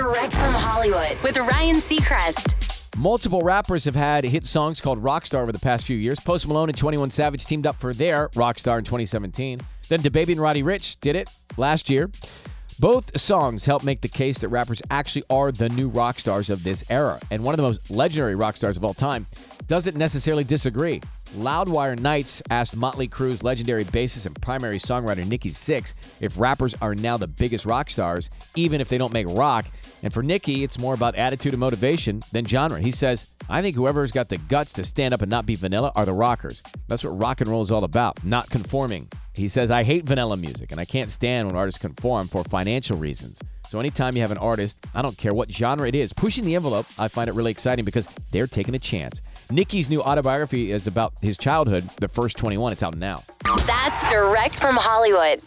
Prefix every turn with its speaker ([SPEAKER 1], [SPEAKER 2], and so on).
[SPEAKER 1] Direct from Hollywood with Ryan Seacrest.
[SPEAKER 2] Multiple rappers have had hit songs called Rockstar over the past few years. Post Malone and 21 Savage teamed up for their Rockstar in 2017. Then DaBaby and Roddy Ricch did it last year. Both songs help make the case that rappers actually are the new rock stars of this era. And one of the most legendary rock stars of all time doesn't necessarily disagree. Loudwire Nights asked Motley Crue's legendary bassist and primary songwriter Nikki Sixx if rappers are now the biggest rock stars, even if they don't make rock. And for Nikki, it's more about attitude and motivation than genre. He says, I think whoever's got the guts to stand up and not be vanilla are the rockers. That's what rock and roll is all about, not conforming. He says, I hate vanilla music and I can't stand when artists conform for financial reasons. So anytime you have an artist, I don't care what genre it is, pushing the envelope, I find it really exciting because they're taking a chance. Nikki's new autobiography is about his childhood, The First 21. It's out now.
[SPEAKER 1] That's direct from Hollywood.